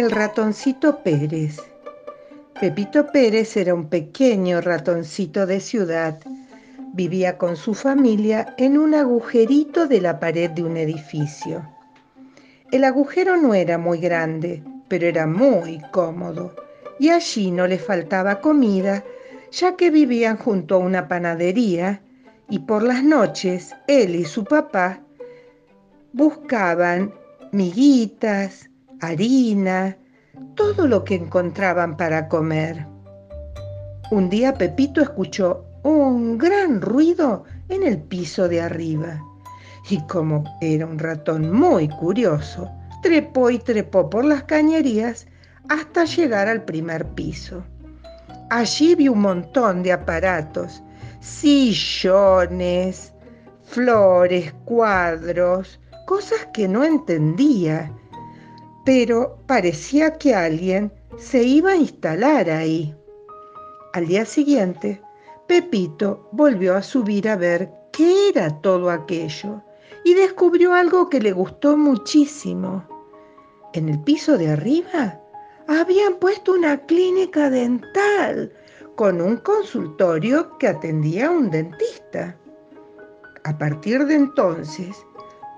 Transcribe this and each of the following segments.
El ratoncito Pérez. Pepito Pérez era un pequeño ratoncito de ciudad. Vivía con su familia en un agujerito de la pared de un edificio. El agujero no era muy grande, pero era muy cómodo, y allí no le faltaba comida, ya que vivían junto a una panadería, y por las noches él y su papá buscaban miguitas, harina, todo lo que encontraban para comer. Un día Pepito escuchó un gran ruido en el piso de arriba y como era un ratón muy curioso, trepó y trepó por las cañerías hasta llegar al primer piso. Allí vio un montón de aparatos, sillones, flores, cuadros, cosas que no entendía pero parecía que alguien se iba a instalar ahí. Al día siguiente, Pepito volvió a subir a ver qué era todo aquello y descubrió algo que le gustó muchísimo. En el piso de arriba habían puesto una clínica dental con un consultorio que atendía a un dentista. A partir de entonces,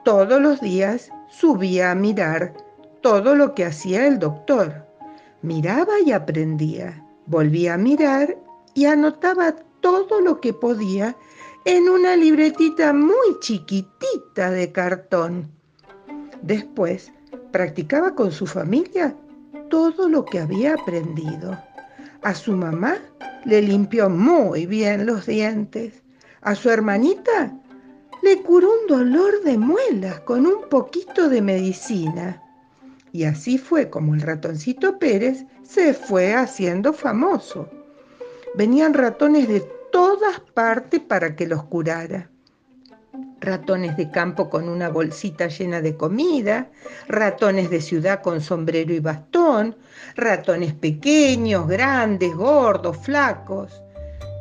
todos los días subía a mirar todo lo que hacía el doctor. Miraba y aprendía, volvía a mirar y anotaba todo lo que podía en una libretita muy chiquitita de cartón. Después, practicaba con su familia todo lo que había aprendido. A su mamá le limpió muy bien los dientes. A su hermanita le curó un dolor de muelas con un poquito de medicina. Y así fue como el ratoncito Pérez se fue haciendo famoso. Venían ratones de todas partes para que los curara. Ratones de campo con una bolsita llena de comida, ratones de ciudad con sombrero y bastón, ratones pequeños, grandes, gordos, flacos.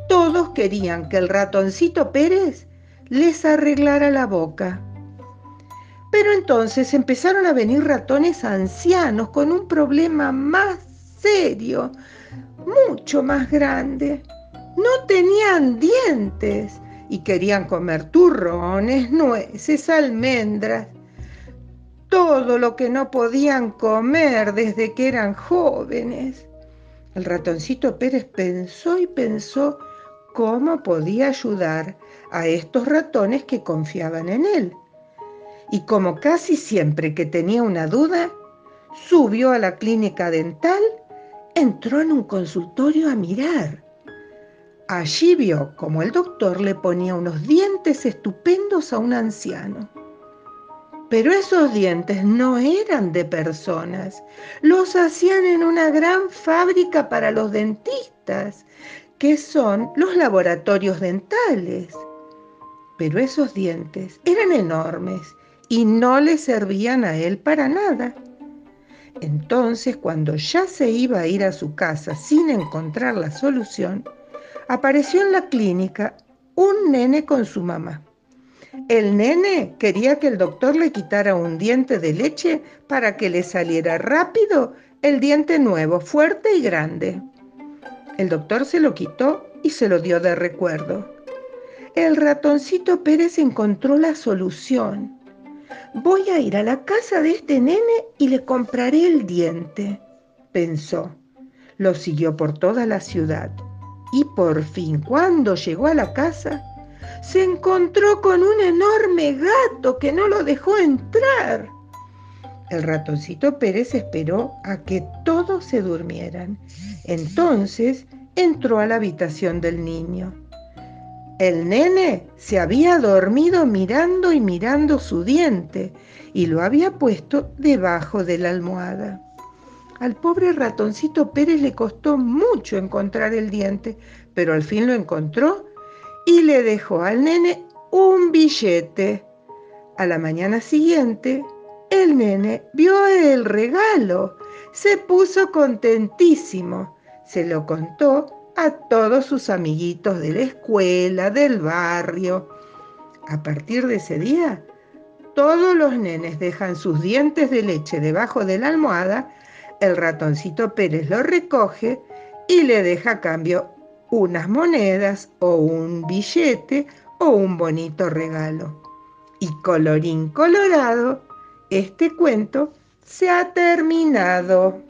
Todos querían que el ratoncito Pérez les arreglara la boca. Pero entonces empezaron a venir ratones ancianos con un problema más serio, mucho más grande. No tenían dientes y querían comer turrones, nueces, almendras, todo lo que no podían comer desde que eran jóvenes. El ratoncito Pérez pensó y pensó cómo podía ayudar a estos ratones que confiaban en él y como casi siempre que tenía una duda, subió a la clínica dental, entró en un consultorio a mirar. Allí vio como el doctor le ponía unos dientes estupendos a un anciano. Pero esos dientes no eran de personas, los hacían en una gran fábrica para los dentistas, que son los laboratorios dentales. Pero esos dientes eran enormes y no le servían a él para nada. Entonces, cuando ya se iba a ir a su casa sin encontrar la solución, apareció en la clínica un nene con su mamá. El nene quería que el doctor le quitara un diente de leche para que le saliera rápido el diente nuevo, fuerte y grande. El doctor se lo quitó y se lo dio de recuerdo. El ratoncito Pérez encontró la solución Voy a ir a la casa de este nene y le compraré el diente, pensó. Lo siguió por toda la ciudad y por fin, cuando llegó a la casa, se encontró con un enorme gato que no lo dejó entrar. El ratoncito Pérez esperó a que todos se durmieran. Entonces entró a la habitación del niño. El nene se había dormido mirando y mirando su diente y lo había puesto debajo de la almohada. Al pobre ratoncito Pérez le costó mucho encontrar el diente, pero al fin lo encontró y le dejó al nene un billete. A la mañana siguiente, el nene vio el regalo, se puso contentísimo, se lo contó a todos sus amiguitos de la escuela, del barrio. A partir de ese día, todos los nenes dejan sus dientes de leche debajo de la almohada El ratoncito Pérez lo recoge y le deja a cambio unas monedas o un billete o un bonito regalo. Y colorín colorado, este cuento se ha terminado.